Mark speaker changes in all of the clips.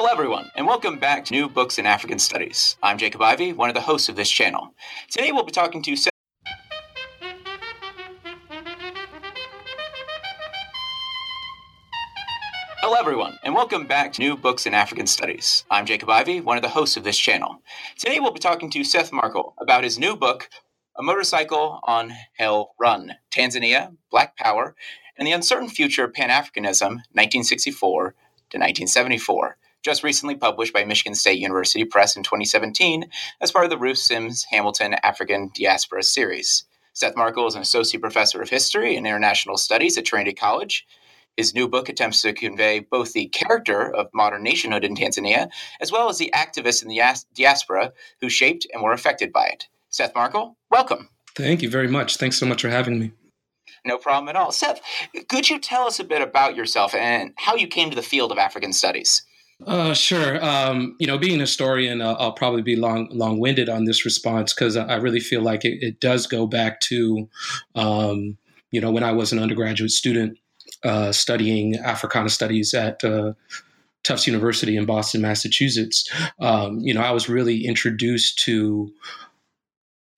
Speaker 1: Hello, everyone, and welcome back to New Books in African Studies. I'm Jacob Ivey, one of the hosts of this channel. Today, we'll be talking to Hello, everyone, and welcome back to New Books in African Studies. I'm Jacob Ivey, one of the hosts of this channel. Today, we'll be talking to Seth Markle about his new book, A Motorcycle on Hell Run Tanzania, Black Power, and the Uncertain Future of Pan Africanism, 1964 to 1974 just recently published by Michigan State University Press in 2017 as part of the Ruth Simms Hamilton African Diaspora series. Seth Markle is an associate professor of history and international studies at Trinity College. His new book attempts to convey both the character of modern nationhood in Tanzania as well as the activists in the diaspora who shaped and were affected by it. Seth Markle, welcome.
Speaker 2: Thank you very much. Thanks so much for having me.
Speaker 1: No problem at all. Seth, could you tell us a bit about yourself and how you came to the field of African studies?
Speaker 2: Uh, sure. Um, you know, being a historian, uh, I'll probably be long long winded on this response because I really feel like it, it does go back to, um, you know, when I was an undergraduate student uh, studying Africana studies at uh, Tufts University in Boston, Massachusetts. Um, you know, I was really introduced to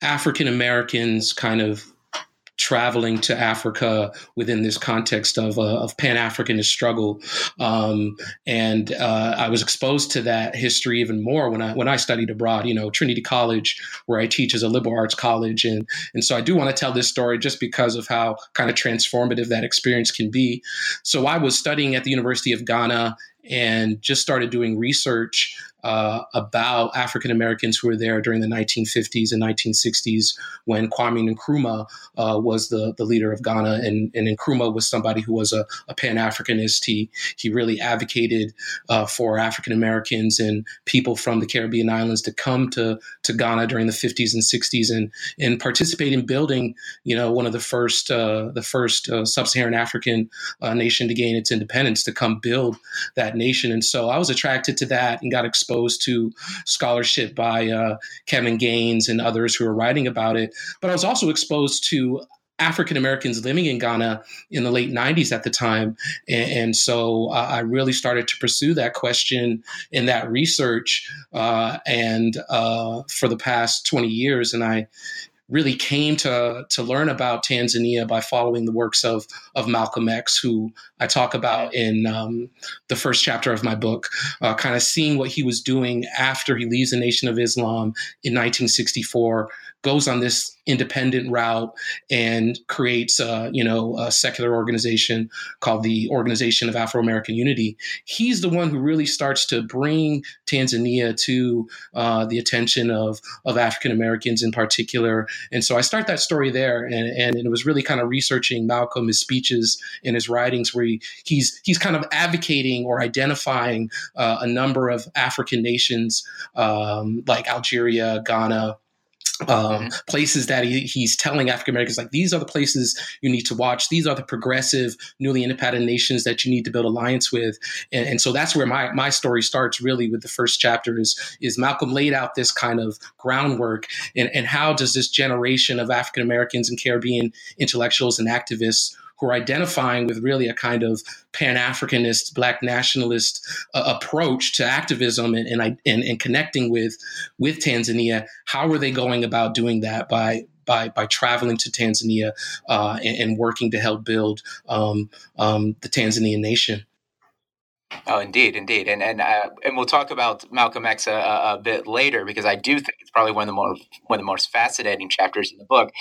Speaker 2: African Americans kind of traveling to Africa within this context of, uh, of Pan Africanist struggle, um, and uh, I was exposed to that history even more when I when I studied abroad. You know, Trinity College, where I teach as a liberal arts college, and and so I do want to tell this story just because of how kind of transformative that experience can be. So I was studying at the University of Ghana and just started doing research uh, about African Americans who were there during the 1950s and 1960s when Kwame Nkrumah uh, was the, the leader of Ghana. And, and Nkrumah was somebody who was a, a Pan Africanist. He, he really advocated uh, for African Americans and people from the Caribbean islands to come to, to Ghana during the 50s and 60s and, and participate in building, you know, one of the first, uh, the first uh, sub-Saharan African uh, nation to gain its independence to come build that nation. And so I was attracted to that and got exposed exposed to scholarship by uh, Kevin Gaines and others who were writing about it. But I was also exposed to African Americans living in Ghana in the late 90s at the time. And, and so uh, I really started to pursue that question in that research uh, and uh, for the past 20 years. And I really came to to learn about Tanzania by following the works of of Malcolm X, who I talk about in um, the first chapter of my book. Uh, kind of seeing what he was doing after he leaves the Nation of Islam in 1964, goes on this independent route and creates, a, you know, a secular organization called the Organization of Afro American Unity. He's the one who really starts to bring Tanzania to uh, the attention of of African Americans in particular. And so I start that story there, and, and it was really kind of researching Malcolm, his speeches and his writings, where he, he's he's kind of advocating or identifying uh, a number of African nations um, like Algeria, Ghana, um, places that he, he's telling African Americans like these are the places you need to watch. These are the progressive, newly independent nations that you need to build alliance with. And, and, so that's where my my story starts. Really, with the first chapter is is Malcolm laid out this kind of groundwork and and how does this generation of African Americans and Caribbean intellectuals and activists who are identifying with really a kind of Pan Africanist, Black nationalist uh, approach to activism and, and, and, and connecting with with Tanzania. How are they going about doing that by by by traveling to Tanzania uh, and, and, working to help build um, um, the Tanzanian nation?
Speaker 1: Oh, indeed, indeed, and and uh, and we'll talk about Malcolm X a, a, bit later because I do think it's probably one of the more one of the most fascinating chapters in the book.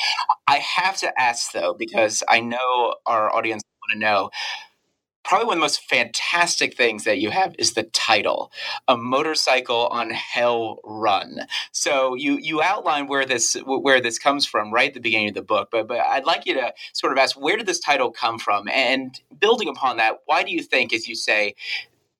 Speaker 1: I have to ask though because I know our audience want to know. Probably one of the most fantastic things that you have is the title, "A Motorcycle on Hell Run." So you you outline where this where this comes from right at the beginning of the book, but but I'd like you to sort of ask where did this title come from, and building upon that, why do you think, as you say,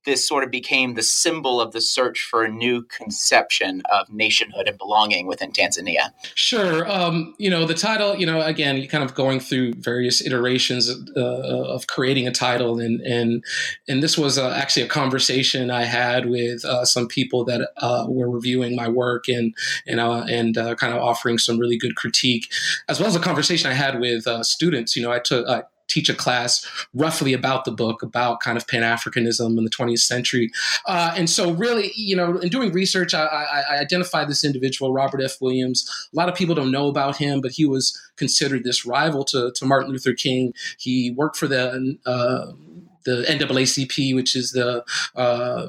Speaker 1: this sort of became the symbol of the search for a new conception of nationhood and belonging within Tanzania.
Speaker 2: Sure. Um, you know, the title, you know, again, kind of going through various iterations uh, of creating a title. And, and, and this was uh, actually a conversation I had with uh, some people that uh, were reviewing my work and, and, uh, and uh, kind of offering some really good critique, as well as a conversation I had with students. You know, I took, I teach a class roughly about the book, about kind of Pan Africanism in the 20th century. Uh, and so, really, you know, in doing research, I, I, I, identified this individual, Robert F. Williams. A lot of people don't know about him, but he was considered this rival to, to Martin Luther King. He worked for the uh, the NAACP, which is the uh,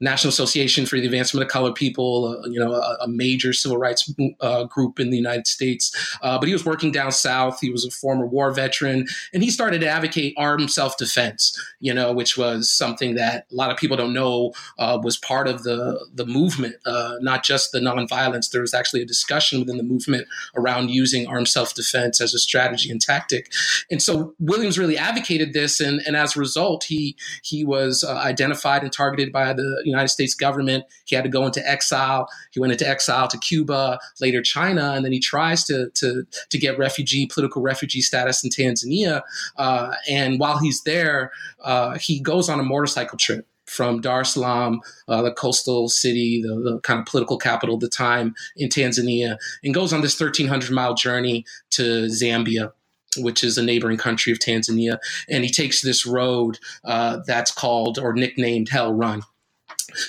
Speaker 2: National Association for the Advancement of Colored People, uh, you know, a, a, major civil rights uh, group in the United States. Uh, but he was working down south. He was a former war veteran, and he started to advocate armed self-defense. You know, which was something that a lot of people don't know uh, was part of the the movement, uh, not just the nonviolence. There was actually a discussion within the movement around using armed self-defense as a strategy and tactic. And so Williams really advocated this, and, and as a result he he was uh, identified and targeted by the United States government. He had to go into exile. He went into exile to Cuba, later China, and then he tries to to to get refugee, political refugee status in Tanzania. Uh, and while he's there, uh, he goes on a motorcycle trip from Dar es Salaam, uh, the coastal city, the, the, kind of political capital of the time in Tanzania, and goes on this 1,300 mile journey to Zambia which is a neighboring country of Tanzania. And he takes this road uh, that's called or nicknamed Hell Run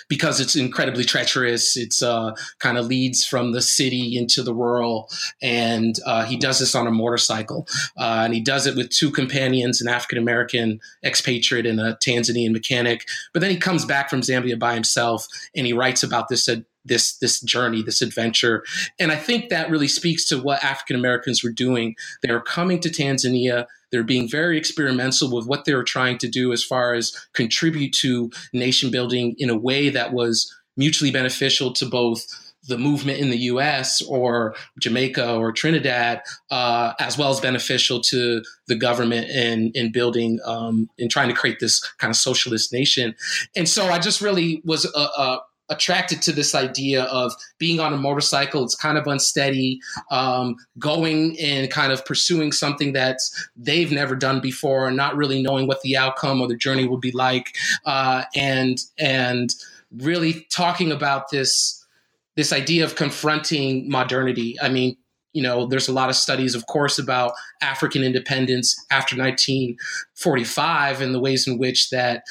Speaker 2: because it's incredibly treacherous. It's uh, kind of leads from the city into the rural, and uh, he does this on a motorcycle, uh, and he does it with two companions, an African American expatriate and a Tanzanian mechanic. But then he comes back from Zambia by himself, and he writes about this this this journey, this adventure. And I think that really speaks to what African Americans were doing. They were coming to Tanzania. They're being very experimental with what they were trying to do as far as contribute to nation building in a way that was mutually beneficial to both the movement in the U.S. or Jamaica or Trinidad, uh, as well as beneficial to the government in in building um, in trying to create this kind of socialist nation. And so I just really was a, a attracted to this idea of being on a motorcycle. It's kind of unsteady, um, going and kind of pursuing something that they've never done before, and not really knowing what the outcome or the journey will be like, uh, and and really talking about this this idea of confronting modernity. I mean, you know, there's a lot of studies, of course, about African independence after 1945 and the ways in which that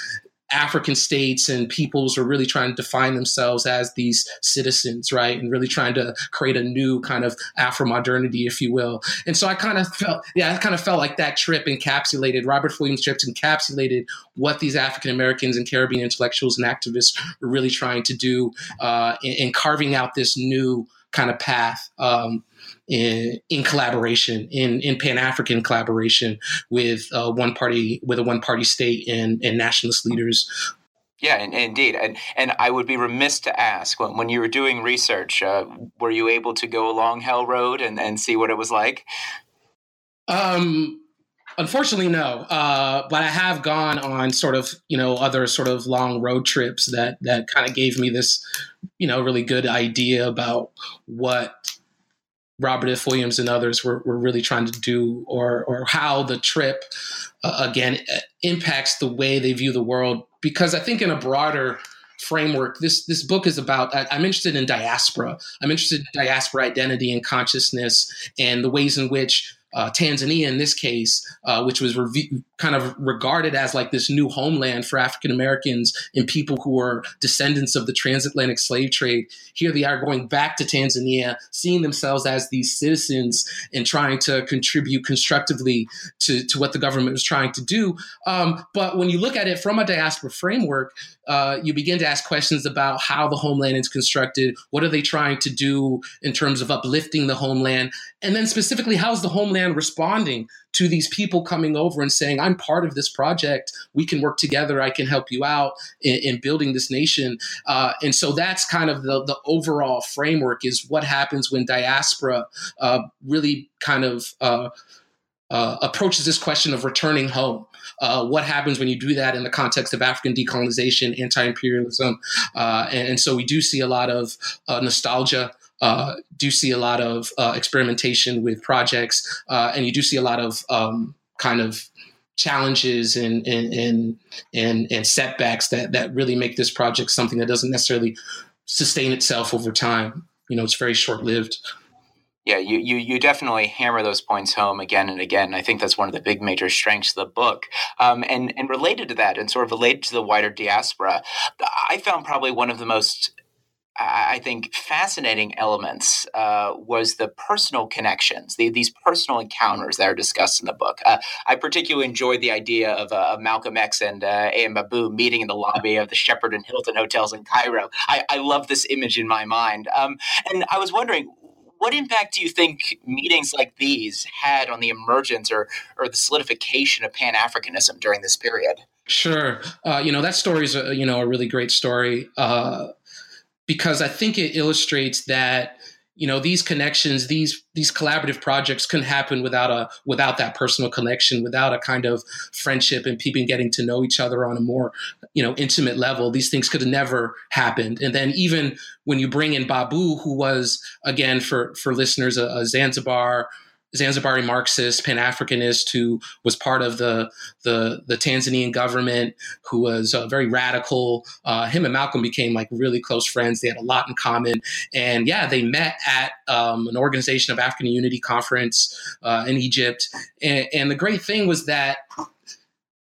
Speaker 2: African states and peoples are really trying to define themselves as these citizens, right? And really trying to create a new kind of Afro modernity, if you will. And so I kind of felt, yeah, I kind of felt like that trip encapsulated, Robert Williams' trip encapsulated what these African Americans and Caribbean intellectuals and activists were really trying to do uh, in, in carving out this new kind of path. Um, in, in collaboration, in, in Pan African collaboration with uh, one party, with a one party state and, and nationalist leaders.
Speaker 1: Yeah, indeed, and and I would be remiss to ask when, when you were doing research, uh, were you able to go along Hell Road and, and see what it was like?
Speaker 2: Um, Unfortunately, no. Uh, but I have gone on sort of, you know, other sort of long road trips that that kind of gave me this, you know, really good idea about what Robert F. Williams and others were, were really trying to do, or or how the trip uh, again impacts the way they view the world. Because I think in a broader framework, this this book is about. I, I'm interested in diaspora. I'm interested in diaspora identity and consciousness, and the ways in which uh, Tanzania in this case, uh, which was kind of regarded as like this new homeland for African Americans and people who were descendants of the transatlantic slave trade. Here they are going back to Tanzania, seeing themselves as these citizens and trying to contribute constructively to, to what the government was trying to do. Um, but when you look at it from a diaspora framework, uh, you begin to ask questions about how the homeland is constructed. What are they trying to do in terms of uplifting the homeland? And then specifically, how's the homeland responding to these people coming over and saying, I'm part of this project. We can work together. I can help you out in, in building this nation. Uh, and so that's kind of the, the overall framework is what happens when diaspora uh, really kind of uh, approaches this question of returning home. Uh, what happens when you do that in the context of African decolonization, anti imperialism? Uh, and, and, so we do see a lot of uh, nostalgia. Uh, do see a lot of uh, experimentation with projects, and you do see a lot of um, kind of challenges and and, and and and setbacks that that really make this project something that doesn't necessarily sustain itself over time. You know, it's very short lived.
Speaker 1: Yeah, you, you you definitely hammer those points home again and again. I think that's one of the big major strengths of the book. Um, and and related to that, and sort of related to the wider diaspora, I found probably one of the most I think fascinating elements uh, was the personal connections, the, these personal encounters that are discussed in the book. Uh, I particularly enjoyed the idea of, uh, Malcolm X and uh, A.M. Babu meeting in the lobby of the Sheraton Hilton hotels in Cairo. I, I love this image in my mind. Um, and I was wondering, what impact do you think meetings like these had on the emergence or, or the solidification of Pan Africanism during this period?
Speaker 2: Sure. Uh, you know, that story is a, you know, a really great story. Uh, because I think it illustrates that you know these connections these these collaborative projects couldn't happen without a without that personal connection without a kind of friendship and people getting to know each other on a more you know intimate level. These things could have never happened. And then even when you bring in babu who was again for for listeners a, a zanzibar Zanzibari Marxist, Pan Africanist, who was part of the the, the Tanzanian government, who was uh, very radical. Uh, him and Malcolm became like really close friends. They had a lot in common, and yeah, they met at um, an Organization of African Unity conference uh, in Egypt. And, and the great thing was that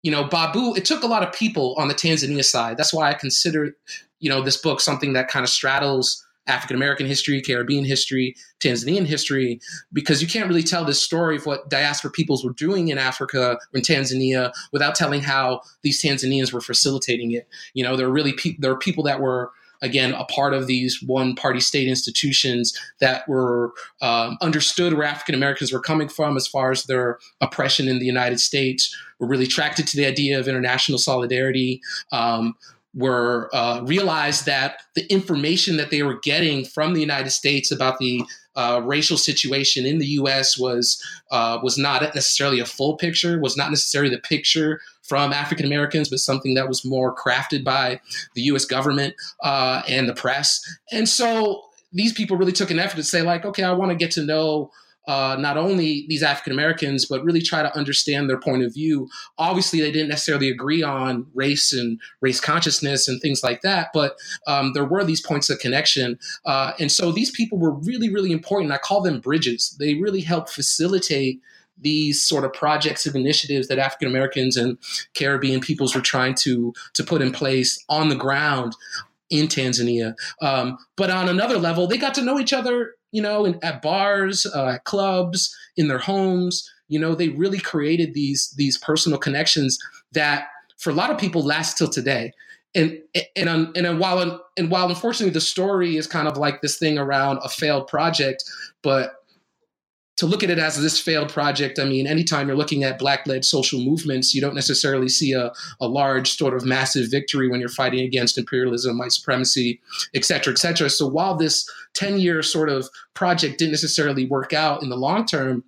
Speaker 2: you know, Babu, it took a lot of people on the Tanzania side. That's why I consider, you know, this book something that kind of straddles African American history, Caribbean history, Tanzanian history, because you can't really tell this story of what diaspora peoples were doing in Africa or in Tanzania without telling how these Tanzanians were facilitating it. You know, there are really pe- there are people that were again a part of these one party state institutions that were um, understood where African Americans were coming from as far as their oppression in the United States. Were really attracted to the idea of international solidarity. Um, were uh, realized that the information that they were getting from the United States about the uh, racial situation in the U.S. was uh, was not necessarily a full picture, was not necessarily the picture from African Americans, but something that was more crafted by the U.S. government uh, and the press. And so these people really took an effort to say, like, okay, I want to get to know uh, not only these African Americans, but really try to understand their point of view. Obviously, they didn't necessarily agree on race and race consciousness and things like that, but um, there were these points of connection. Uh, and so these people were really, really important. I call them bridges. They really help facilitate these sort of projects and initiatives that African Americans and Caribbean peoples were trying to to put in place on the ground in Tanzania. Um, but on another level, they got to know each other you know, in, at bars, uh, at clubs, in their homes. You know, they really created these these personal connections that, for a lot of people, last till today. And and and, and while and while unfortunately the story is kind of like this thing around a failed project, but to look at it as this failed project, I mean, anytime you're looking at black led social movements, you don't necessarily see a, a large sort of massive victory when you're fighting against imperialism, white supremacy, et cetera, et cetera. So while this 10 year sort of project didn't necessarily work out in the long term,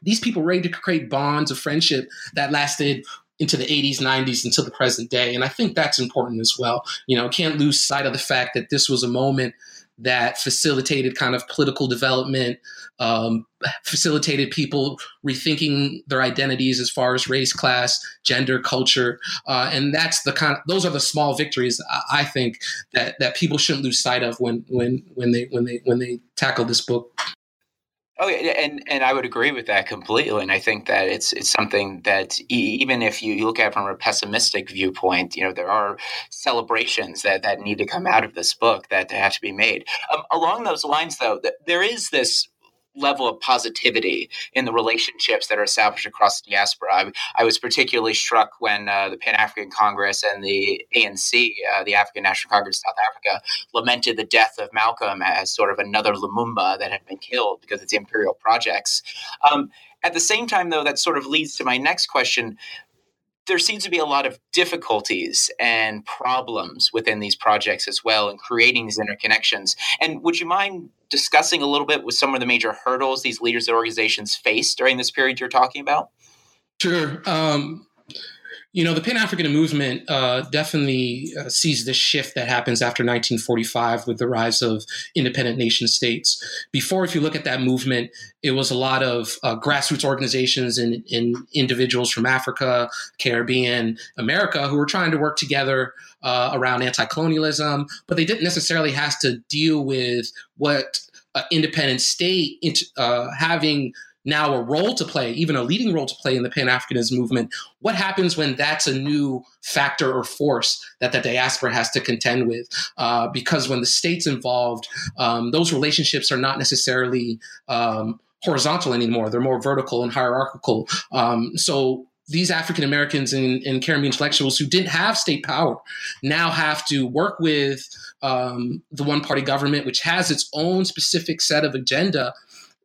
Speaker 2: these people were ready to create bonds of friendship that lasted into the 80s, 90s, until the present day. And I think that's important as well. You know, can't lose sight of the fact that this was a moment that facilitated kind of political development, um, facilitated people rethinking their identities as far as race, class, gender, culture, uh, and that's the kind of those are the small victories I think that that people shouldn't lose sight of when when when they when they when they tackle this book.
Speaker 1: Oh, yeah, and and I would agree with that completely. And I think that it's it's something that even if you look at it from a pessimistic viewpoint, you know, there are celebrations that that need to come out of this book that have to be made. Um, along those lines, though, there is this level of positivity in the relationships that are established across the diaspora. I, I was particularly struck when uh, the Pan African Congress and the ANC, uh, the African National Congress of South Africa, lamented the death of Malcolm as sort of another Lumumba that had been killed because of imperial projects. Um, at the same time, though, that sort of leads to my next question there seems to be a lot of difficulties and problems within these projects as well and creating these interconnections. And would you mind discussing a little bit with some of the major hurdles these leaders of organizations face during this period you're talking about?
Speaker 2: Sure. Um, you know, the Pan African movement uh, definitely uh, sees this shift that happens after 1945 with the rise of independent nation states. Before, if you look at that movement, it was a lot of uh, grassroots organizations and, and, individuals from Africa, Caribbean, America who were trying to work together uh, around anti colonialism, but they didn't necessarily have to deal with what independent state uh, having now a role to play, even a leading role to play in the Pan Africanism movement. What happens when that's a new factor or force that the diaspora has to contend with? Uh, because when the state's involved, um, those relationships are not necessarily um, horizontal anymore; they're more vertical and hierarchical. Um, so these African Americans and, and, Caribbean intellectuals who didn't have state power now have to work with um, the one party government, which has its own specific set of agenda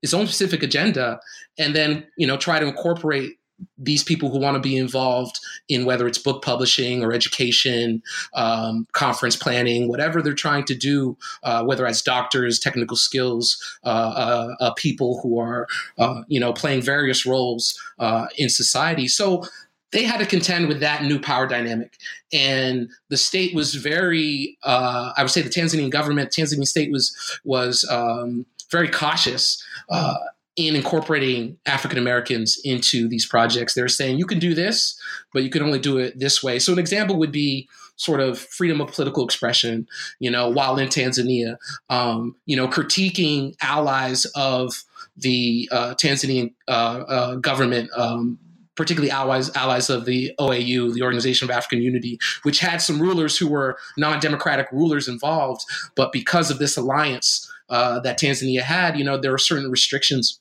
Speaker 2: its own specific agenda and then you know try to incorporate these people who want to be involved in whether it's book publishing or education, um, conference planning, whatever they're trying to do, uh, whether as doctors, technical skills, uh, uh, uh people who are, uh, you know, playing various roles uh, in society. So they had to contend with that new power dynamic. And the state was very, I would say the Tanzanian government, Tanzanian state was, was, um, very cautious uh, in incorporating African Americans into these projects. They're saying you can do this, but you can only do it this way. So an example would be sort of freedom of political expression. You know, while in Tanzania, um, you know, critiquing allies of the uh, Tanzanian uh, uh government. Um, particularly allies allies of the OAU, the Organization of African Unity, which had some rulers who were non-democratic rulers involved, but because of this alliance, uh, that Tanzania had, you know, there were certain restrictions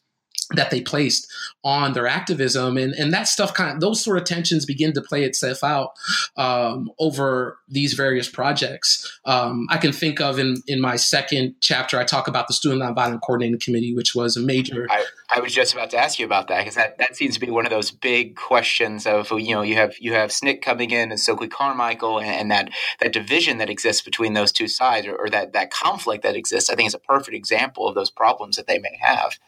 Speaker 2: that they placed on their activism. And and that stuff kind of those sort of tensions begin to play itself out um, over these various projects. Um, i can think of in in my second chapter i talk about the student nonviolent coordinating committee which was a major
Speaker 1: I, I was just about to ask you about that because that, that seems to be one of those big questions of you know you have you have SNCC coming in and Stokely Carmichael and, and that that division that exists between those two sides or, or that that conflict that exists. I think is a perfect example of those problems that they may have.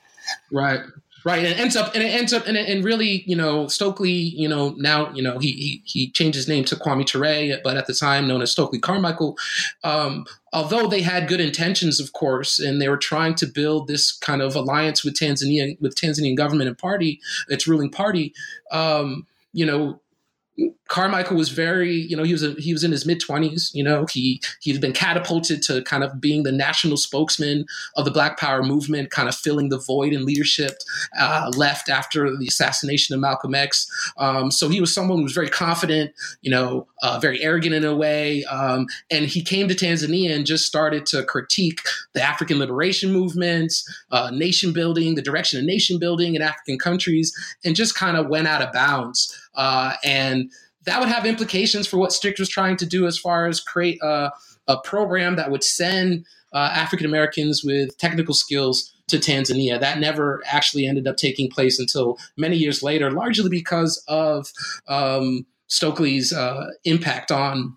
Speaker 2: Right. Right, and it ends up, and it ends up, and, and really, you know, Stokely, you know, now, you know, he he, he changed his name to Kwame Ture, but at the time known as Stokely Carmichael. Um, although they had good intentions, of course, and they were trying to build this kind of alliance with Tanzania, with Tanzanian government and party, its ruling party. Um, you know, Carmichael was very, you know, he was a, he was in his mid twenties. You know, he he'd been catapulted to kind of being the national spokesman of the Black Power movement, kind of filling the void in leadership uh, left after the assassination of Malcolm X. Um, so he was someone who was very confident, you know, uh, very arrogant in a way, um, and he came to Tanzania and just started to critique the African liberation movements, uh, nation building, the direction of nation building in African countries, and just kind of went out of bounds. Uh, and that would have implications for what SNCC was trying to do as far as create a, a program that would send uh, African Americans with technical skills to Tanzania. That never actually ended up taking place until many years later, largely because of um, Stokely's uh, impact on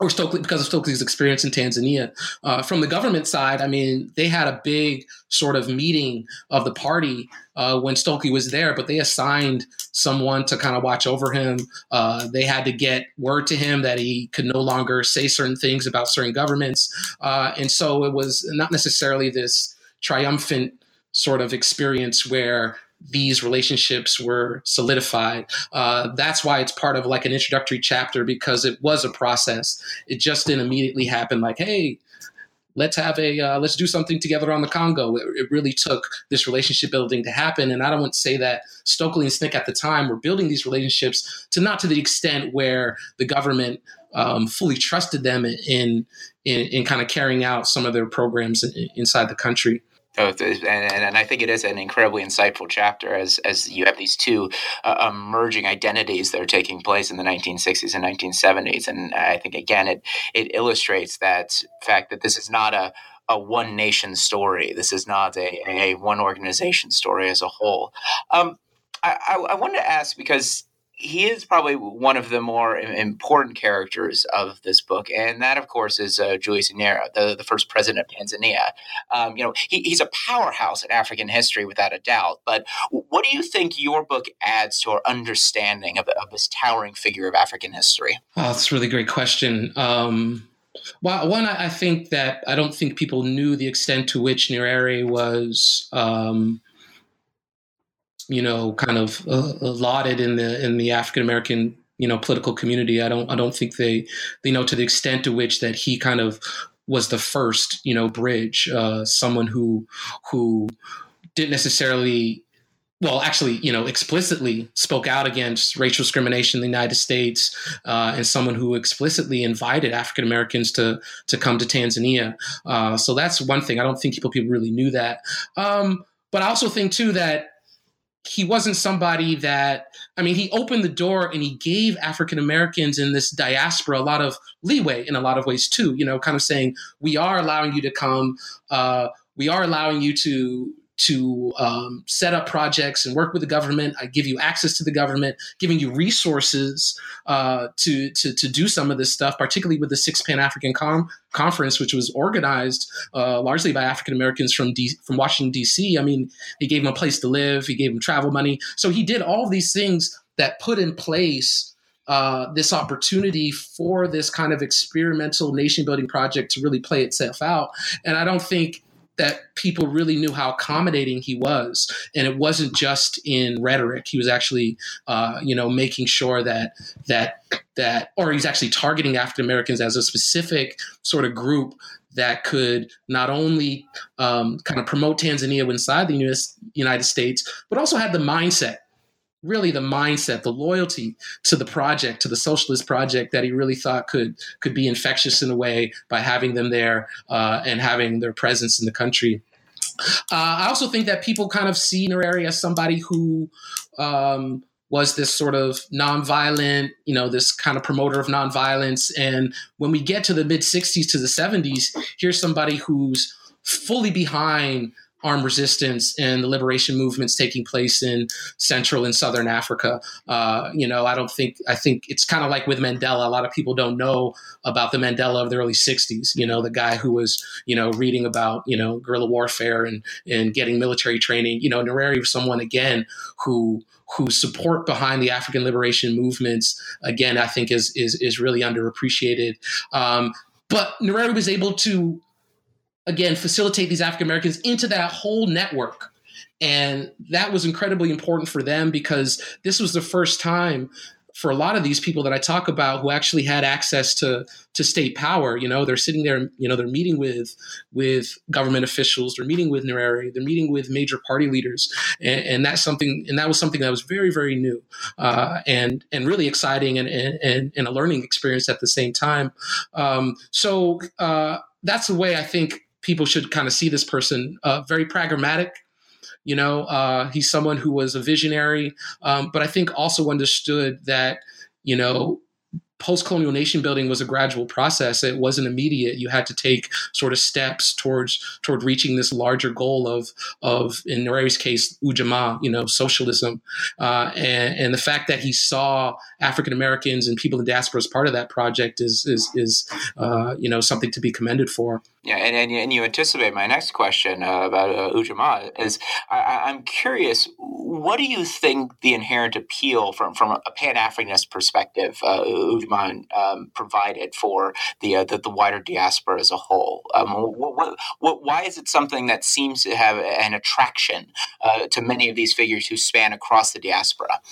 Speaker 2: or Stokely because of Stokely's experience in Tanzania. Uh, from the government side, I mean, they had a big sort of meeting of the party uh, when Stokely was there, but they assigned someone to kind of watch over him. Uh, they had to get word to him that he could no longer say certain things about certain governments, uh, and so it was not necessarily this triumphant sort of experience where these relationships were solidified. Uh, that's why it's part of like an introductory chapter because it was a process. It just didn't immediately happen like, hey, let's have a uh, let's do something together on the Congo. It, it, really took this relationship building to happen, and I don't want to say that Stokely and SNCC at the time were building these relationships to not to the extent where the government um, fully trusted them in, in in, kind of carrying out some of their programs in, inside the country.
Speaker 1: Oh, and, and I think it is an incredibly insightful chapter as as you have these two uh, emerging identities that are taking place in the 1960s and 1970s, and I think again it it illustrates that fact that this is not a a one nation story. This is not a, a one organization story as a whole. Um, I, I, I wanted to ask because he is probably one of the more important characters of this book, and that, of course, is uh, Julius Nyerere, the, the first president of Tanzania. Um, you know, he, he's a powerhouse in African history, without a doubt. But what do you think your book adds to our understanding of, of this towering figure of African history?
Speaker 2: Oh, that's a really great question. Um, well, one, I think that I don't think people knew the extent to which Nyerere was. Um, you know, kind of uh, lauded in the in the African American you know political community. I don't I don't think they they know to the extent to which that he kind of was the first, you know, bridge. Uh, someone who who didn't necessarily well, actually, you know, explicitly spoke out against racial discrimination in the United States, uh, and someone who explicitly invited African Americans to to come to Tanzania. Uh, so that's one thing. I don't think people people really knew that. Um, but I also think too that he wasn't somebody that I mean, he opened the door and he gave African Americans in this diaspora a lot of leeway in a lot of ways too. You know, kind of saying we are allowing you to come. Uh, we are allowing you to to um, set up projects and work with the government. I give you access to the government, giving you resources uh, to, to, to do some of this stuff, particularly with the Six Pan African Com- Conference, which was organized uh, largely by African Americans from D- from Washington D.C. I mean, he gave them a place to live, he gave them travel money, so he did all these things that put in place. Uh, this opportunity for this kind of experimental nation building project to really play itself out. And I don't think that people really knew how accommodating he was, and it wasn't just in rhetoric. He was actually, uh, you know, making sure that that that, or he's actually targeting African Americans as a specific sort of group that could not only um, kind of promote Tanzania inside the US, United States, but also had the mindset really the mindset, the loyalty to the project, to the socialist project that he really thought could could be infectious in a way by having them there uh, and having their presence in the country. Uh, I also think that people kind of see Nyerere as somebody who um, was this sort of nonviolent, you know, this kind of promoter of nonviolence. And when we get to the mid 60s to the 70s, here's somebody who's fully behind armed resistance and the liberation movements taking place in Central and Southern Africa. Uh, you know, I don't think, I think it's kind of like with Mandela. A lot of people don't know about the Mandela of the early 60s, you know, the guy who was, you know, reading about, you know, guerrilla warfare and, and getting military training. You know, Nyerere was someone, again, who, whose support behind the African liberation movements, again, I think is, is, is really underappreciated. Um, but Nyerere was able to again facilitate these African Americans into that whole network. And that was incredibly important for them because this was the first time for a lot of these people that I talk about who actually had access to to state power, you know, they're sitting there, you know, they're meeting with with government officials, they're meeting with Nyerere, they're meeting with major party leaders, and, and that's something, and that was something that was very, very new, uh, and and really exciting, and, and and a learning experience at the same time. Um, so uh, that's the way I think people should kind of see this person. Uh, very pragmatic. You know, uh, he's someone who was a visionary, um, but I think also understood that, you know, post-colonial nation building was a gradual process it wasn't immediate you had to take sort of steps towards toward reaching this larger goal of of in Nyerere's case ujamaa you know socialism uh, and, and the fact that he saw African Americans and people in diaspora as part of that project is is is uh, you know something to be commended for
Speaker 1: yeah, and, and, and you anticipate my next question uh, about uh, Ujamaa is I, am curious, what do you think the inherent appeal from, from a Pan Africanist perspective uh, Ujamaa um, provided for the, uh, the, the wider diaspora as a whole? Um, what, what, what, why is it something that seems to have an attraction uh, to many of these figures who span across the diaspora?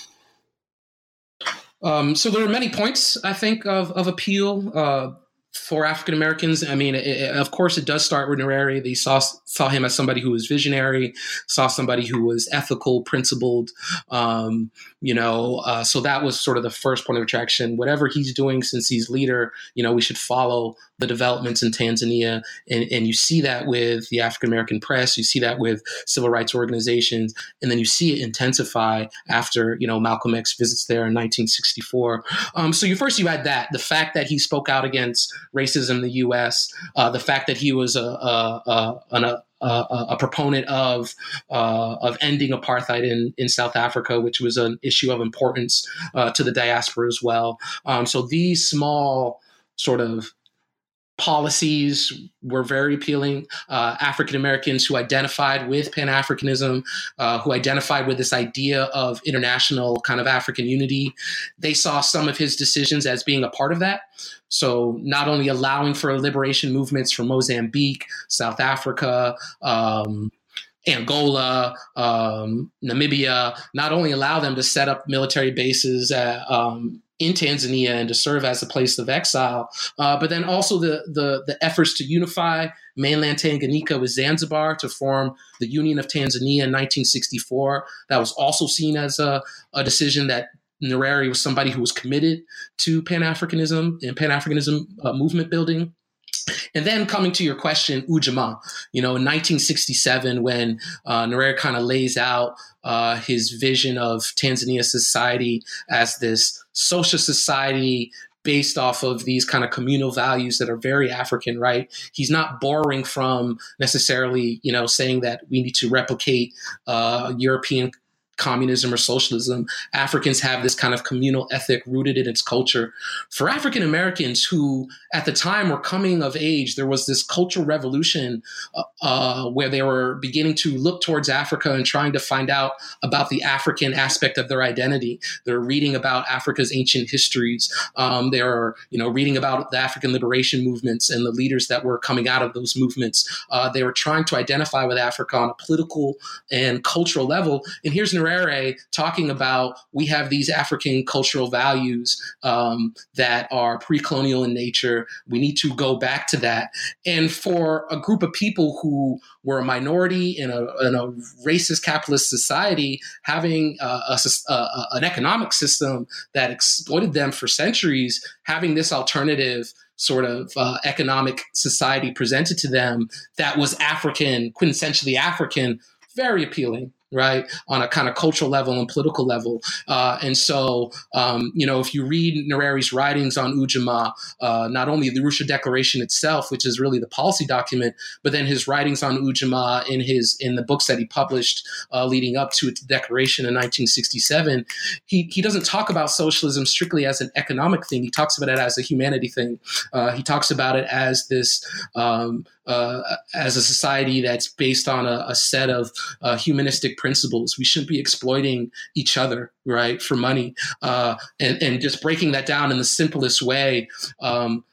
Speaker 2: Um, so there are many points I think of, of appeal. For African Americans. I mean, it, of course, it does start with Nyerere. They saw saw him as somebody who was visionary, saw somebody who was ethical, principled. Um, you know, uh, so that was sort of the first point of attraction. Whatever he's doing since he's leader, you know, we should follow the developments in Tanzania, and, and you see that with the African American press. You see that with civil rights organizations, and then you see it intensify after you know Malcolm X visits there in 1964. Um, so you first you had that the fact that he spoke out against racism in the U.S., uh, the fact that he was a, a, a, an, a proponent of uh, of ending apartheid in, in South Africa, which was an issue of importance uh, to the diaspora as well. Um, so these small sort of policies were very appealing. Uh, African Americans who identified with Pan Africanism, uh, who identified with this idea of international kind of African unity, they saw some of his decisions as being a part of that. So, not only allowing for liberation movements from Mozambique, South Africa, um, Angola, um, Namibia, not only allow them to set up military bases, uh, um, in Tanzania and to serve as a place of exile, uh, but then also the, the, the efforts to unify mainland Tanganyika with Zanzibar to form the Union of Tanzania in 1964. That was also seen as a, a decision that Nyerere was somebody who was committed to Pan Africanism and Pan Africanism uh, movement building. And then coming to your question, Ujamaa, you know, in 1967, when uh, Nyerere kind of lays out uh, his vision of Tanzania society as this social society based off of these kind of communal values that are very African, right? He's not borrowing from necessarily, you know, saying that we need to replicate uh, European communism or socialism. Africans have this kind of communal ethic rooted in its culture. For African Americans who, at the time, were coming of age, there was this cultural revolution uh, uh, where they were beginning to look towards Africa and trying to find out about the African aspect of their identity. They're reading about Africa's ancient histories. Um, they're, you know, reading about the African liberation movements and the leaders that were coming out of those movements. Uh, they were trying to identify with Africa on a political and cultural level. And here's Nyerere Talking about we have these African cultural values um, that are pre colonial in nature. We need to go back to that. And for a group of people who were a minority in a, in a racist capitalist society, having uh, a, a, an economic system that exploited them for centuries, having this alternative sort of uh, economic society presented to them that was African, quintessentially African, very appealing right, on a kind of cultural level and political level. Uh, and so, um, you know, if you read Nyerere's writings on Ujamaa, uh, not only the Arusha Declaration itself, which is really the policy document, but then his writings on Ujamaa in his in the books that he published uh, leading up to its declaration in 1967, he he doesn't talk about socialism strictly as an economic thing. He talks about it as a humanity thing. Uh, he talks about it as this. Um, uh, as a society that's based on a, a set of uh, humanistic principles. We shouldn't be exploiting each other, right, for money. Uh, and, and just breaking that down in the simplest way. Um,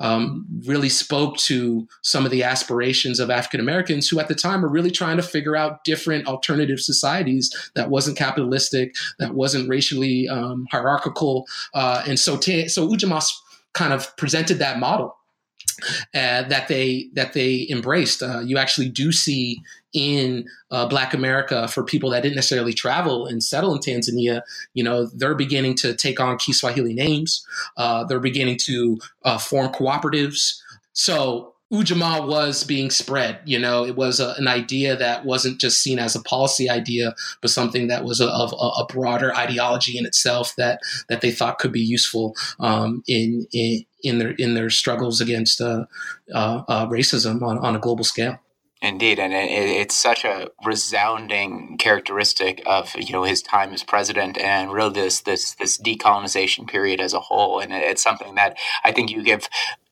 Speaker 2: um, really spoke to some of the aspirations of African Americans who at the time were really trying to figure out different alternative societies that wasn't capitalistic, that wasn't racially um, hierarchical. Uh, and so, so Ujamaa kind of presented that model uh, that they that they embraced. Uh, you actually do see in uh, Black America for people that didn't necessarily travel and settle in Tanzania. You know, they're beginning to take on Kiswahili names. Uh, they're beginning to uh, form cooperatives. So Ujamaa was being spread. You know, it was a, an idea that wasn't just seen as a policy idea, but something that was a, of a, a, broader ideology in itself that that they thought could be useful um, in, in in their in their struggles against uh, uh, uh, racism on, on a global scale.
Speaker 1: Indeed, and it, it's such a resounding characteristic of you know his time as president, and really this this this decolonization period as a whole. And it's something that I think you give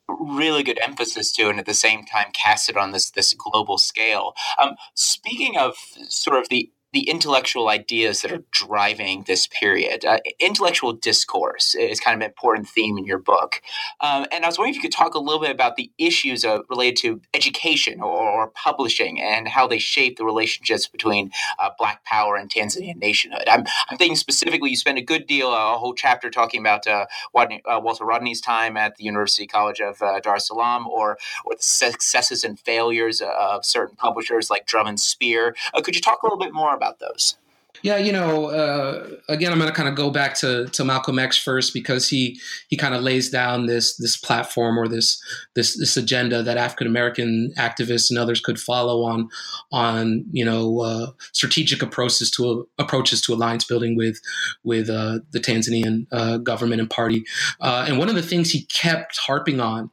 Speaker 1: really good emphasis to, and at the same time cast it on this this global scale. Um, speaking of sort of the the intellectual ideas that are driving this period. Uh, intellectual discourse is kind of an important theme in your book. Um, and I was wondering if you could talk a little bit about the issues uh, related to education or, or, publishing and how they shape the relationships between uh, Black power and Tanzanian nationhood. I'm, I'm, thinking specifically, you spend a good deal, a whole chapter talking about uh, uh, Walter Rodney's time at the University College of uh, Dar es Salaam or, or the successes and failures of certain publishers like Drum and Spear. could you talk a little bit more about those?
Speaker 2: Yeah, you know, uh, again, I'm going to kind of go back to, to Malcolm X first because he he kind of lays down this this platform or this this this agenda that African American activists and others could follow on on you know uh, strategic approaches to approaches to alliance building with with uh, the Tanzanian uh, government and party. Uh, and one of the things he kept harping on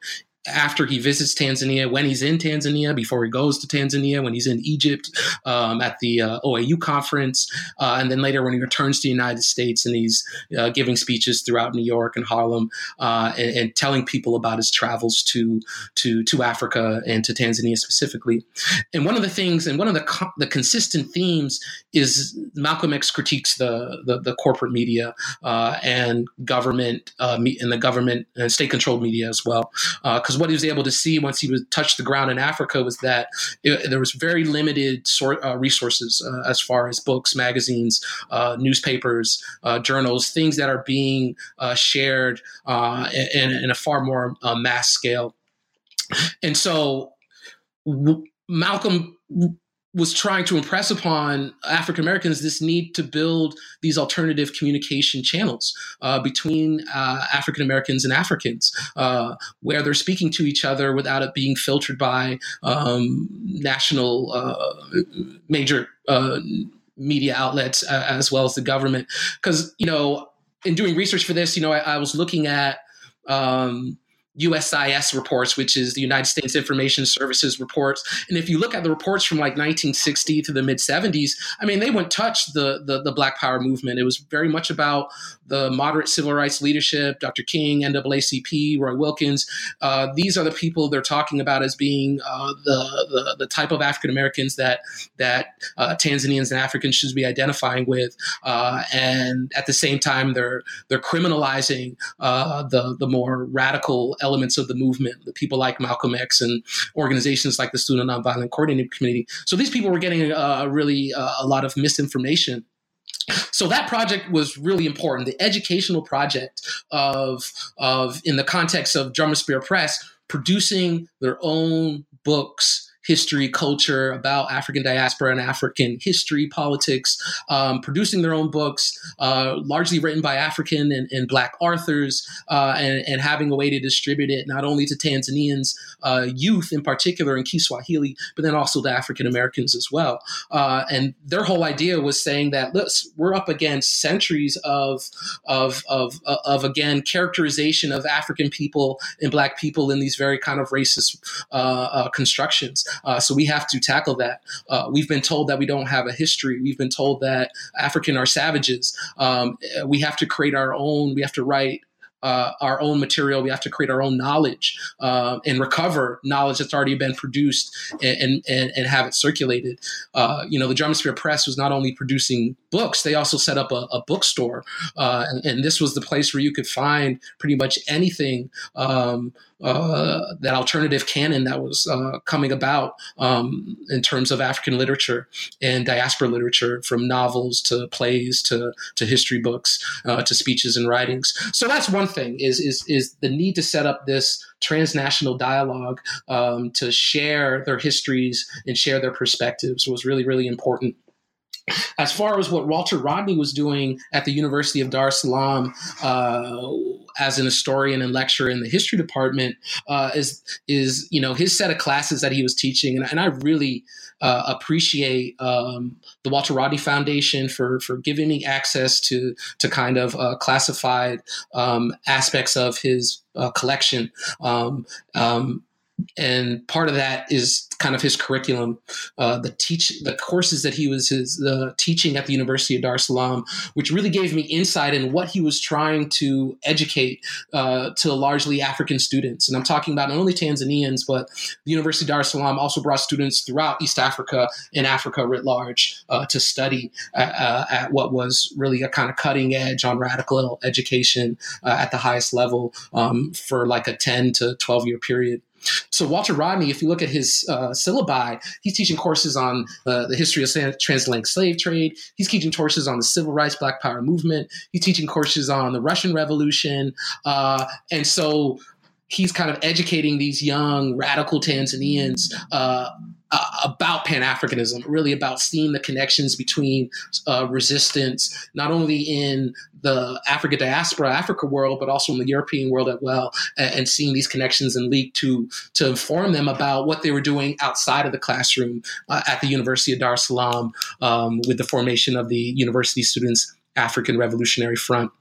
Speaker 2: after he visits Tanzania, when he's in Tanzania, before he goes to Tanzania, when he's in Egypt um, at the uh, OAU conference, uh, and then later when he returns to the United States and he's uh, giving speeches throughout New York and Harlem uh, and, and, telling people about his travels to to to Africa and to Tanzania specifically. And one of the things, and one of the co- the consistent themes is Malcolm X critiques the the, the corporate media uh, and government uh, and the government and state controlled media as well because what he was able to see once he was touched the ground in Africa was that it, there was very limited sort uh, resources uh, as far as books, magazines, uh, newspapers, uh, journals, things that are being uh, shared in, in, a far more mass scale. And so w- Malcolm was trying to impress upon African Americans this need to build these alternative communication channels uh, between uh, African Americans and Africans, uh, where they're speaking to each other without it being filtered by um, national uh, major uh, media outlets as well as the government. Because you know, in doing research for this, you know, I, I was looking at. Um, USIS reports, which is the United States Information Services reports. And if you look at the reports from like 1960 to the mid 70s, I mean, they wouldn't touch the, the, the Black Power movement. It was very much about the moderate civil rights leadership, Dr. King, NAACP, Roy Wilkins. Uh, these are the people they're talking about as being uh, the, the, the type of African Americans that that uh, Tanzanians and Africans should be identifying with. Uh, and at the same time, they're they're criminalizing uh, the the more radical elements of the movement, the people like Malcolm X and organizations like the Student Nonviolent Coordinating Committee. So these people were getting uh, really a lot of misinformation so that project was really important. The educational project of of in the context of Drum and Spear Press producing their own books history, culture, about African diaspora and African history, politics, um, producing their own books, uh, largely written by African and, and Black authors, uh, and, and, having a way to distribute it not only to Tanzanians, uh, youth in particular in Kiswahili, but then also to African Americans as well. Uh, and their whole idea was saying that look, we're up against centuries of, of, of, of, again, characterization of African people and Black people in these very kind of racist uh, uh, constructions. Uh, so we have to tackle that. Uh, we've been told that we don't have a history. We've been told that African are savages. Um, we have to create our own. We have to write uh, our own material. We have to create our own knowledge uh, and recover knowledge that's already been produced and and, and have it circulated. Uh, you know, the Drum and Spear Press was not only producing books; they also set up a, a bookstore, uh, and, and, this was the place where you could find pretty much anything. Um, uh, that alternative canon that was uh, coming about um, in terms of African literature and diaspora literature, from novels to plays to to history books uh, to speeches and writings. So that's one thing: is is is the need to set up this transnational dialogue um, to share their histories and share their perspectives was really really important. As far as what Walter Rodney was doing at the University of Dar es Salaam uh, as an historian and lecturer in the history department, uh, is is you know his set of classes that he was teaching, and, and I really uh, appreciate um, the Walter Rodney Foundation for for giving me access to to kind of uh, classified um, aspects of his uh, collection. Um, um and part of that is kind of his curriculum, uh, the teach the courses that he was his the teaching at the University of Dar es Salaam, which really gave me insight in what he was trying to educate uh, to largely African students. And I'm talking about not only Tanzanians, but the University of Dar es Salaam also brought students throughout East Africa and Africa writ large uh, to study at, uh, at, what was really a kind of cutting edge on radical education uh, at the highest level um, for like a 10 to 12 year period. So Walter Rodney, if you look at his uh, syllabi, he's teaching courses on uh, the history of transatlantic slave trade. He's teaching courses on the civil rights, Black Power movement. He's teaching courses on the Russian Revolution, uh, and so he's kind of educating these young radical Tanzanians uh, uh, about Pan Africanism, really about seeing the connections between uh, resistance, not only in the Africa diaspora, Africa world, but also in the European world as well, and, seeing these connections and lead to to inform them about what they were doing outside of the classroom uh, at the University of Dar es Salaam um, with the formation of the University Students African Revolutionary Front.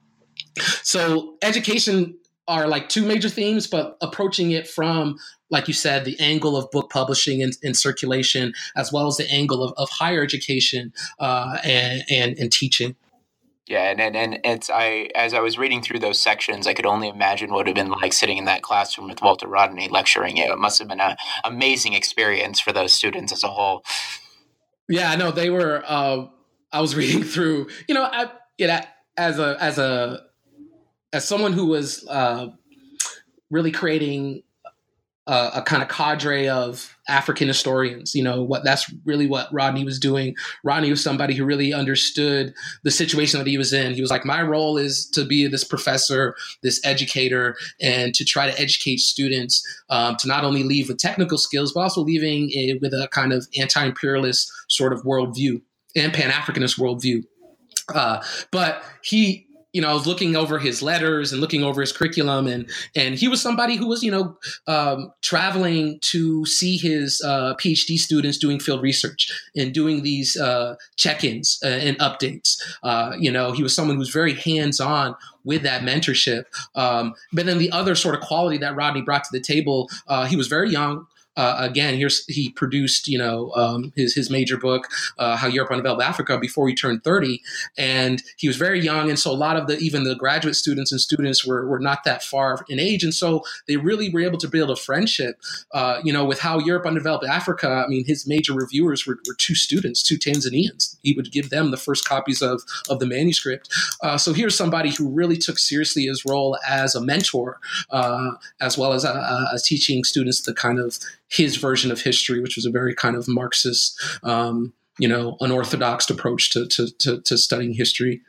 Speaker 2: So education are like two major themes, but approaching it from, like you said, the angle of book publishing and, and circulation, as well as the angle of, of higher education uh, and, and, and teaching.
Speaker 1: Yeah, and, and and it's I as I was reading through those sections, I could only imagine what it would have been like sitting in that classroom with Walter Rodney lecturing you. It must have been an amazing experience for those students as a whole.
Speaker 2: Yeah, no, they were. Uh, I was reading through, you know, I, you know, as a as a as someone who was uh, really creating a, a kind of cadre of African historians. You know what? That's really what Rodney was doing. Rodney was somebody who really understood the situation that he was in. He was like, my role is to be this professor, this educator, and to try to educate students um, to not only leave with technical skills, but also leaving it with a kind of anti-imperialist sort of worldview and Pan Africanist worldview. Uh, but he you know, I was looking over his letters and looking over his curriculum, and and he was somebody who was, you know, um, traveling to see his uh, PhD students doing field research and doing these uh, check-ins uh, and updates. Uh, you know, he was someone who was very hands-on with that mentorship. Um, but then the other sort of quality that Rodney brought to the table, uh, he was very young uh, again, here's he produced you know um, his his major book, uh, How Europe Unveiled Africa, before he turned 30, and he was very young, and so a lot of the even the graduate students and students were were not that far in age, and so they really were able to build a friendship, uh, you know, with How Europe Underdeveloped Africa. I mean, his major reviewers were, were two students, two Tanzanians. He would give them the first copies of of the manuscript. Uh, so here's somebody who really took seriously his role as a mentor, uh, as well as uh, teaching students the kind of his version of history, which was a very kind of Marxist, um, you know, unorthodox approach to, to, to, to studying history.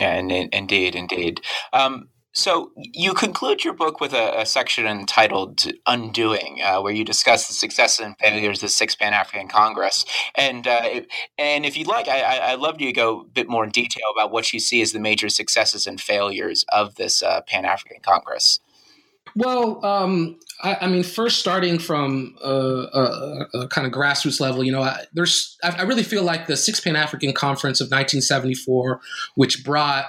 Speaker 1: And, indeed, indeed. Um, so you conclude your book with a, a section entitled "Undoing," uh, where you discuss the successes and failures of the Sixth Pan African Congress. And uh, and if you'd like, I, would love you to go a bit more in detail about what you see as the major successes and failures of this uh, Pan African Congress.
Speaker 2: Well, um, I, I, mean, first starting from a, a, a, kind of grassroots level, you know, I, there's I, I really feel like the Six Pan African Conference of 1974, which brought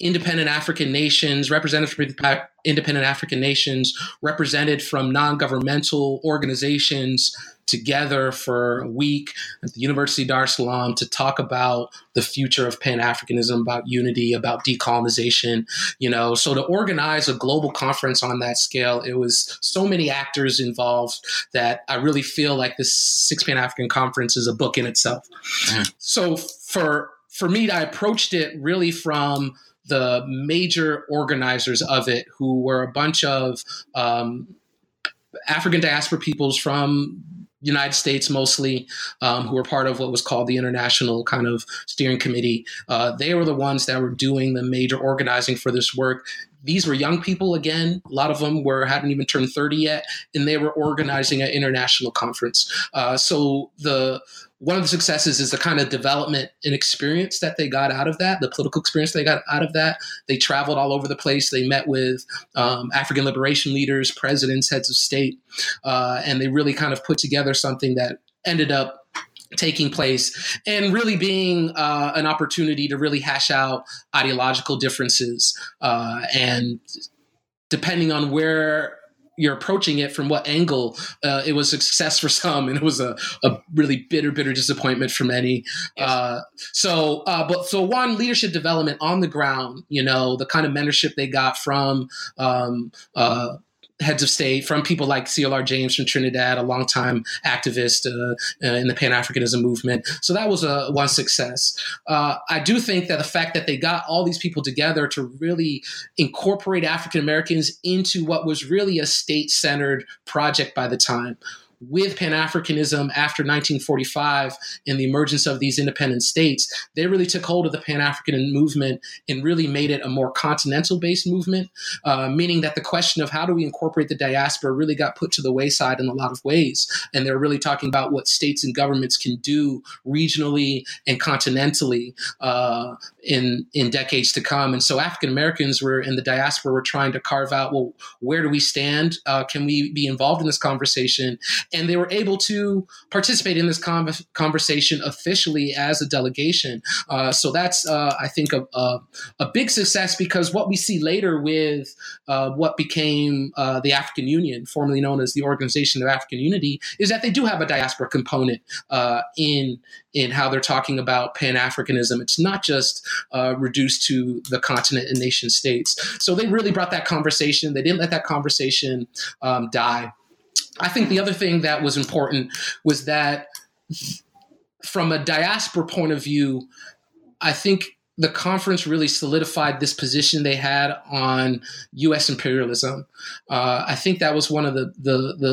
Speaker 2: independent African nations, representatives from independent African nations, represented from non governmental organizations together for a week at the University of Dar es Salaam to talk about the future of Pan Africanism, about unity, about decolonization. You know, so to organize a global conference on that scale, it was so many actors involved that I really feel like this Six Pan African Conference is a book in itself. Mm. So for for me, I approached it really from the major organizers of it, who were a bunch of um, African diaspora peoples from United States mostly, um, who were part of what was called the International kind of Steering Committee. Uh, they were the ones that were doing the major organizing for this work. These were young people again. A lot of them were hadn't even turned 30 yet, and they were organizing an international conference. Uh, so the one of the successes is the kind of development and experience that they got out of that, the political experience they got out of that. They traveled all over the place. They met with um, African liberation leaders, presidents, heads of state, uh, and they really kind of put together something that ended up taking place and really being uh, an opportunity to really hash out ideological differences uh, and depending on where you're approaching it from what angle uh, it was success for some and it was a, a really bitter bitter disappointment for many yes. uh, so uh, but so one leadership development on the ground you know the kind of mentorship they got from um, uh, heads of state, from people like CLR James from Trinidad, a longtime activist uh, uh, in the Pan Africanism movement. So that was a one success. Uh, I do think that the fact that they got all these people together to really incorporate African Americans into what was really a state centered project by the time with Pan Africanism after 1945 and the emergence of these independent states, they really took hold of the Pan African movement and really made it a more continental based movement, uh, meaning that the question of how do we incorporate the diaspora really got put to the wayside in a lot of ways. And they're really talking about what states and governments can do regionally and continentally uh, in, in decades to come. And so African Americans were in the diaspora were trying to carve out, well, where do we stand? Uh, can we be involved in this conversation? and they were able to participate in this conversation officially as a delegation. Uh, so that's, uh, I think, a, a, a, big success because what we see later with uh, what became uh, the African Union, formerly known as the Organization of African Unity, is that they do have a diaspora component uh, in in how they're talking about Pan Africanism. It's not just uh, reduced to the continent and nation states. So they really brought that conversation. They didn't let that conversation um, die. I think the other thing that was important was that from a diaspora point of view, I think the conference really solidified this position they had on U.S. imperialism. Uh, I think that was one of the the, the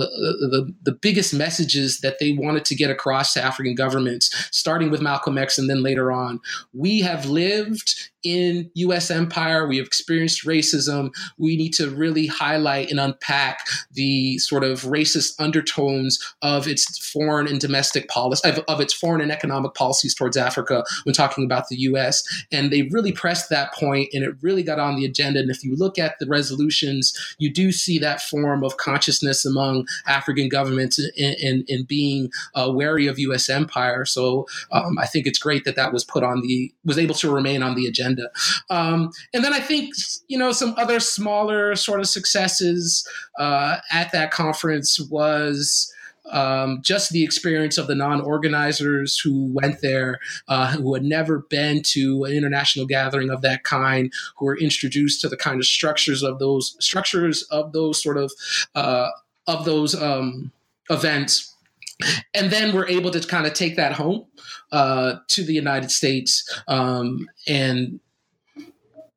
Speaker 2: the, the biggest messages that they wanted to get across to African governments, starting with Malcolm X and then later on. We have lived in US empire. We have experienced racism. We need to really highlight and unpack the sort of racist undertones of its foreign and domestic policy, of, of, its foreign and economic policies towards Africa when talking about the US. And they really pressed that point and it really got on the agenda. And if you look at the resolutions, you do see that form of consciousness among African governments in, in, in being uh, wary of US empire. So um, I think it's great that that was put on the, was able to remain on the agenda agenda. Um, and then I think, you know, some other smaller sort of successes uh, at that conference was. Um, just the experience of the non-organizers who went there, uh, who had never been to an international gathering of that kind, who were introduced to the kind of structures of those structures of those sort of uh, of those um, events and then we're able to kind of take that home uh, to the United States um, and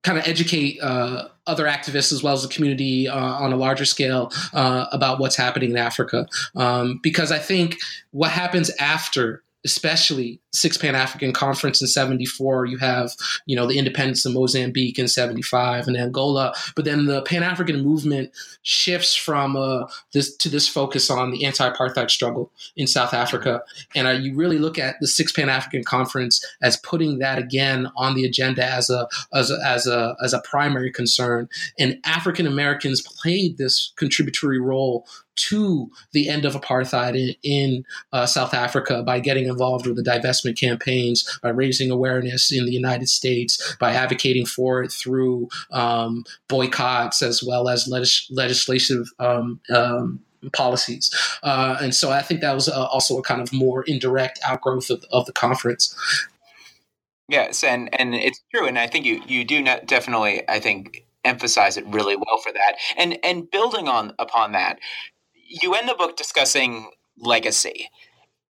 Speaker 2: kind of educate uh, other activists as well as the community uh, on a larger scale uh, about what's happening in Africa. Um, because I think what happens after especially Six Pan African Conference in 74. You have, you know, the independence of Mozambique in 75 and Angola. But then the Pan African movement shifts from uh, this to this focus on the anti apartheid struggle in South Africa. And uh, you really look at the Six Pan African Conference as putting that again on the agenda as a, as a, as a, as a primary concern. And African Americans played this contributory role to the end of apartheid in, in uh, South Africa by getting involved with the divestment campaigns, by raising awareness in the United States, by advocating for it through um, boycotts as well as legis- legislative. Um, um, policies. Uh, and so I think that was uh, also a kind of more indirect outgrowth of, of the conference.
Speaker 1: Yes, and, and it's true. And I think you, you do definitely, I think, emphasize it really well for that. And and building on upon that, you end the book discussing legacy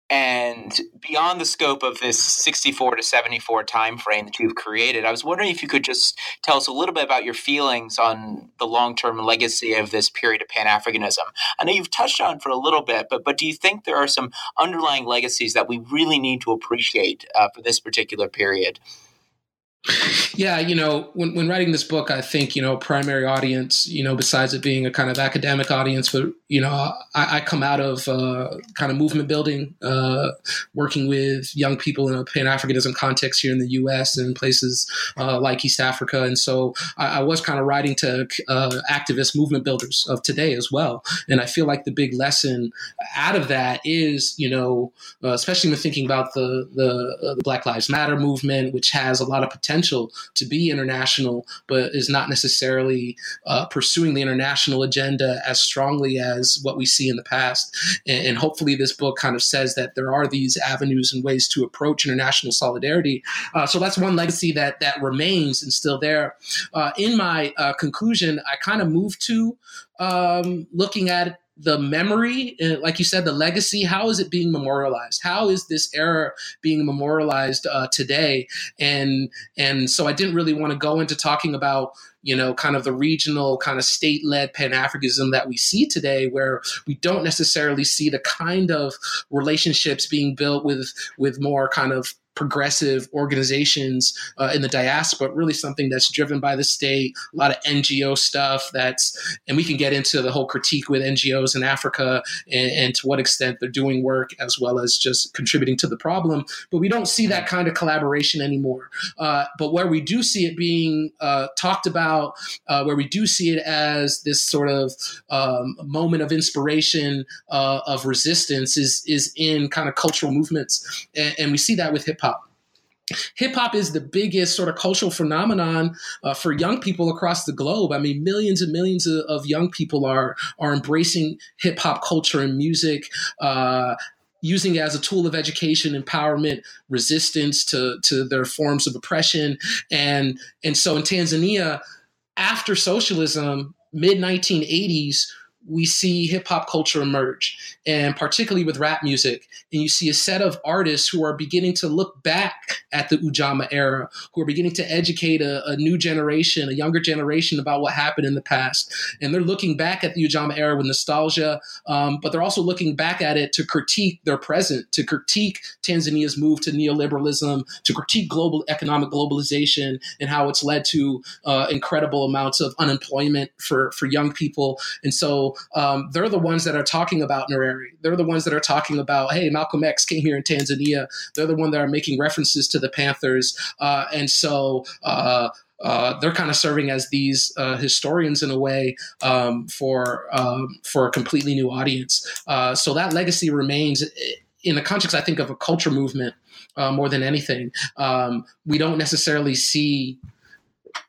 Speaker 1: and beyond the scope of this 64 to 74 time frame that you've created i was wondering if you could just tell us a little bit about your feelings on the long-term legacy of this period of pan-africanism. I know you've touched on for a little bit but but do you think there are some underlying legacies that we really need to appreciate uh, for this particular period
Speaker 2: yeah, you know, when, when writing this book, I think, you know, primary audience, you know, besides it being a kind of academic audience, but, you know, I, I come out of uh, kind of movement building, uh, working with young people in a Pan Africanism context here in the US and places uh, like East Africa. And so I, I was kind of writing to uh, activist movement builders of today as well. And I feel like the big lesson out of that is, you know, uh, especially when thinking about the, the, uh, the Black Lives Matter movement, which has a lot of potential potential to be international, but is not necessarily uh, pursuing the international agenda as strongly as what we see in the past. And, and, hopefully, this book kind of says that there are these avenues and ways to approach international solidarity. Uh, so that's one legacy that that remains and still there. Uh, in my uh, conclusion, I kind of moved to um, looking at the memory, uh, like you said, the legacy, how is it being memorialized? How is this era being memorialized uh, today? And and so I didn't really want to go into talking about you know kind of the regional kind of state-led pan-africanism that we see today where we don't necessarily see the kind of relationships being built with with more kind of progressive organizations uh, in the diaspora, really something that's driven by the state, a lot of NGO stuff that's, and we can get into the whole critique with NGOs in Africa and, and, to what extent they're doing work as well as just contributing to the problem. But we don't see that kind of collaboration anymore. Uh, but where we do see it being uh, talked about, uh, where we do see it as this sort of um, moment of inspiration, uh, of resistance is, is in kind of cultural movements. And, and we see that with hip. Hip hop is the biggest sort of cultural phenomenon uh, for young people across the globe. I mean, millions and millions of, of young people are are embracing hip hop culture and music. Uh, using it as a tool of education, empowerment, resistance to, to their forms of oppression. And, and so in Tanzania, after socialism, mid 1980s, we see hip hop culture emerge, and particularly with rap music. And you see a set of artists who are beginning to look back at the Ujamaa era, who are beginning to educate a, a, new generation, a younger generation about what happened in the past. And they're looking back at the Ujamaa era with nostalgia, um, but they're also looking back at it to critique their present, to critique Tanzania's move to neoliberalism, to critique global economic globalization and how it's led to uh, incredible amounts of unemployment for, for young people. And so um, they're the ones that are talking about Nyerere. They're the ones that are talking about, hey, Malcolm X came here in Tanzania. They're the one that are making references to the Panthers. Uh, and so uh, uh, they're kind of serving as these uh, historians in a way um, for um, for a completely new audience. Uh, so that legacy remains in the context, I think, of a culture movement uh, more than anything. Um, we don't necessarily see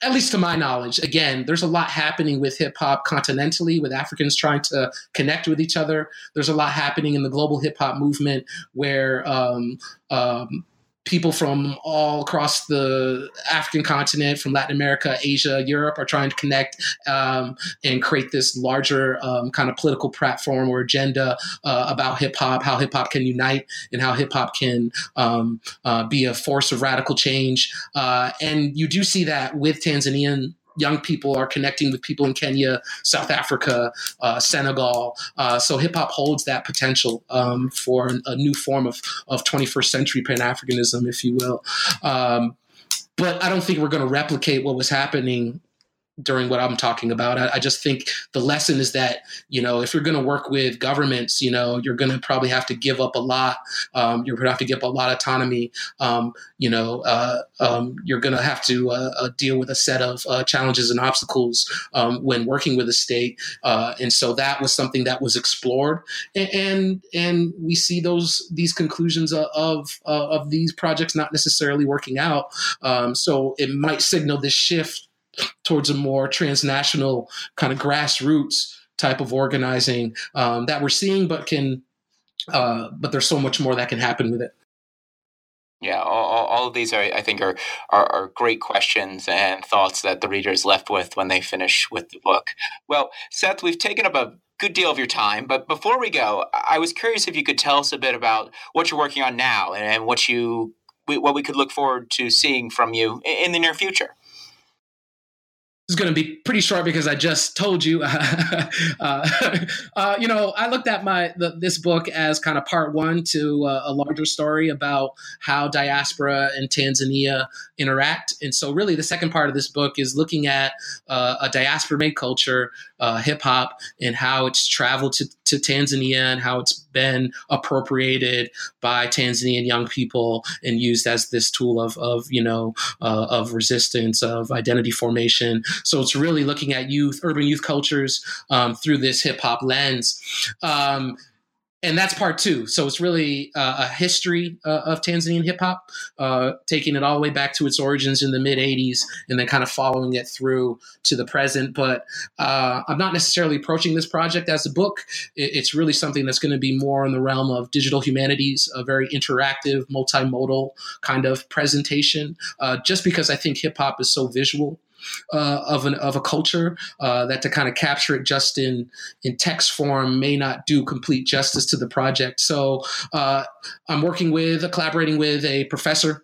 Speaker 2: at least to my knowledge, again, there's a lot happening with hip hop continentally, with Africans trying to connect with each other. There's a lot happening in the global hip hop movement where um, um, people from all across the African continent, from Latin America, Asia, Europe, are trying to connect um, and create this larger um, kind of political platform or agenda uh, about hip hop, how hip hop can unite, and how hip hop can um, uh, be a force of radical change. Uh, and you do see that with Tanzanian young people are connecting with people in Kenya, South Africa, uh, Senegal. Uh, so hip hop holds that potential um, for a new form of, of 21st century Pan Africanism, if you will. Um, but I don't think we're going to replicate what was happening during what I'm talking about. I, I, just think the lesson is that you know if you're going to work with governments, you know you're going to probably have to give up a lot. Um, you're going to have to give up a lot of autonomy. Um, you know uh, um, you're going to have to uh, uh, deal with a set of uh, challenges and obstacles um, when working with a state. Uh, and so that was something that was explored, and and, and we see those these conclusions of of, of these projects not necessarily working out. Um, so it might signal this shift towards a more transnational kind of grassroots type of organizing um, that we're seeing, but can uh, but there's so much more that can happen with it.
Speaker 1: Yeah, all, all of these are, I think, are, are, are great questions and thoughts that the reader is left with when they finish with the book. Well, Seth, we've taken up a good deal of your time, but before we go, I was curious if you could tell us a bit about what you're working on now and what you what we could look forward to seeing from you in the near future
Speaker 2: is going to be pretty short because I just told you. uh, uh, you know, I looked at my the, this book as kind of part one to uh, a larger story about how diaspora and Tanzania interact. And so, really, the second part of this book is looking at uh, a diaspora made culture, uh, hip hop, and how it's traveled to, to Tanzania and how it's been appropriated by Tanzanian young people and used as this tool of, of you know, uh, of resistance, of identity formation. So it's really looking at youth, urban youth cultures um, through this hip hop lens. Um, and that's part two. So it's really uh, a history uh, of Tanzanian hip hop, uh, taking it all the way back to its origins in the mid '80s, and then kind of following it through to the present. But uh, I'm not necessarily approaching this project as a book. It's really something that's going to be more in the realm of digital humanities, a very interactive, multimodal kind of presentation. Uh, just because I think hip hop is so visual uh, of an of a culture uh, that to kind of capture it just in in text form may not do complete justice to the project. So uh, I'm working with collaborating with a professor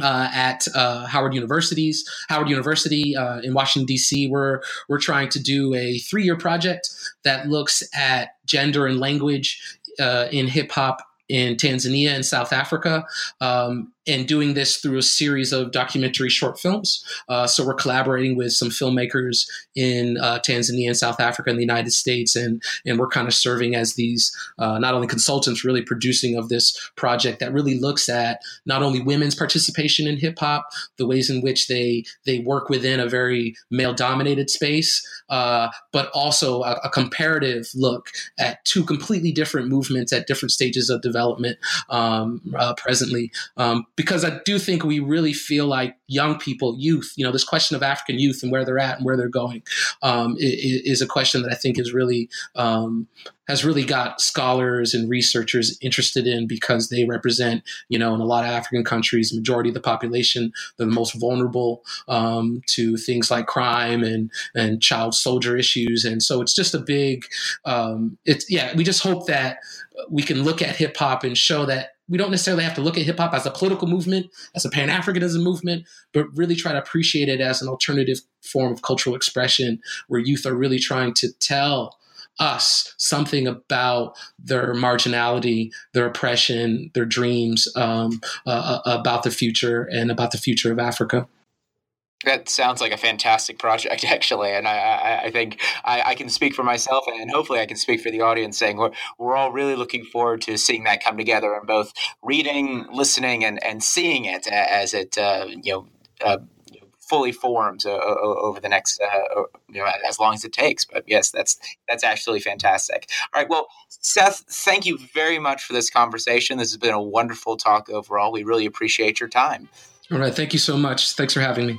Speaker 2: uh, at uh, Howard University's Howard University uh, in Washington D.C. We're we're trying to do a three year project that looks at gender and language uh, in hip hop in Tanzania and South Africa. Um, and doing this through a series of documentary short films. Uh, so we're collaborating with some filmmakers in uh, Tanzania and South Africa and the United States, and and we're kind of serving as these uh, not only consultants, really producing of this project that really looks at not only women's participation in hip hop, the ways in which they they work within a very male dominated space, uh, but also a, a, comparative look at two completely different movements at different stages of development um, uh, presently. Um, because I do think we really feel like young people, youth, you know, this question of African youth and where they're at and where they're going um, is, is, a question that I think is really um, has really got scholars and researchers interested in because they represent, you know, in a lot of African countries, majority of the population, they're the most vulnerable um, to things like crime and and child soldier issues, and so it's just a big, um, it's yeah, we just hope that we can look at hip hop and show that we don't necessarily have to look at hip hop as a political movement, as a Pan Africanism movement, but really try to appreciate it as an alternative form of cultural expression where youth are really trying to tell us something about their marginality, their oppression, their dreams um, uh, uh, about the future and about the future of Africa.
Speaker 1: That sounds like a fantastic project, actually, and I, I, I think I, I, can speak for myself, and hopefully, I can speak for the audience, saying we're we're all really looking forward to seeing that come together, and both reading, listening, and and seeing it as it uh, you know. Uh, fully forms uh, over the next uh, you know as long as it takes but yes that's that's actually fantastic. All right well seth thank you very much for this conversation. This has been a wonderful talk overall. We really appreciate your time.
Speaker 2: All right thank you so much. Thanks for having me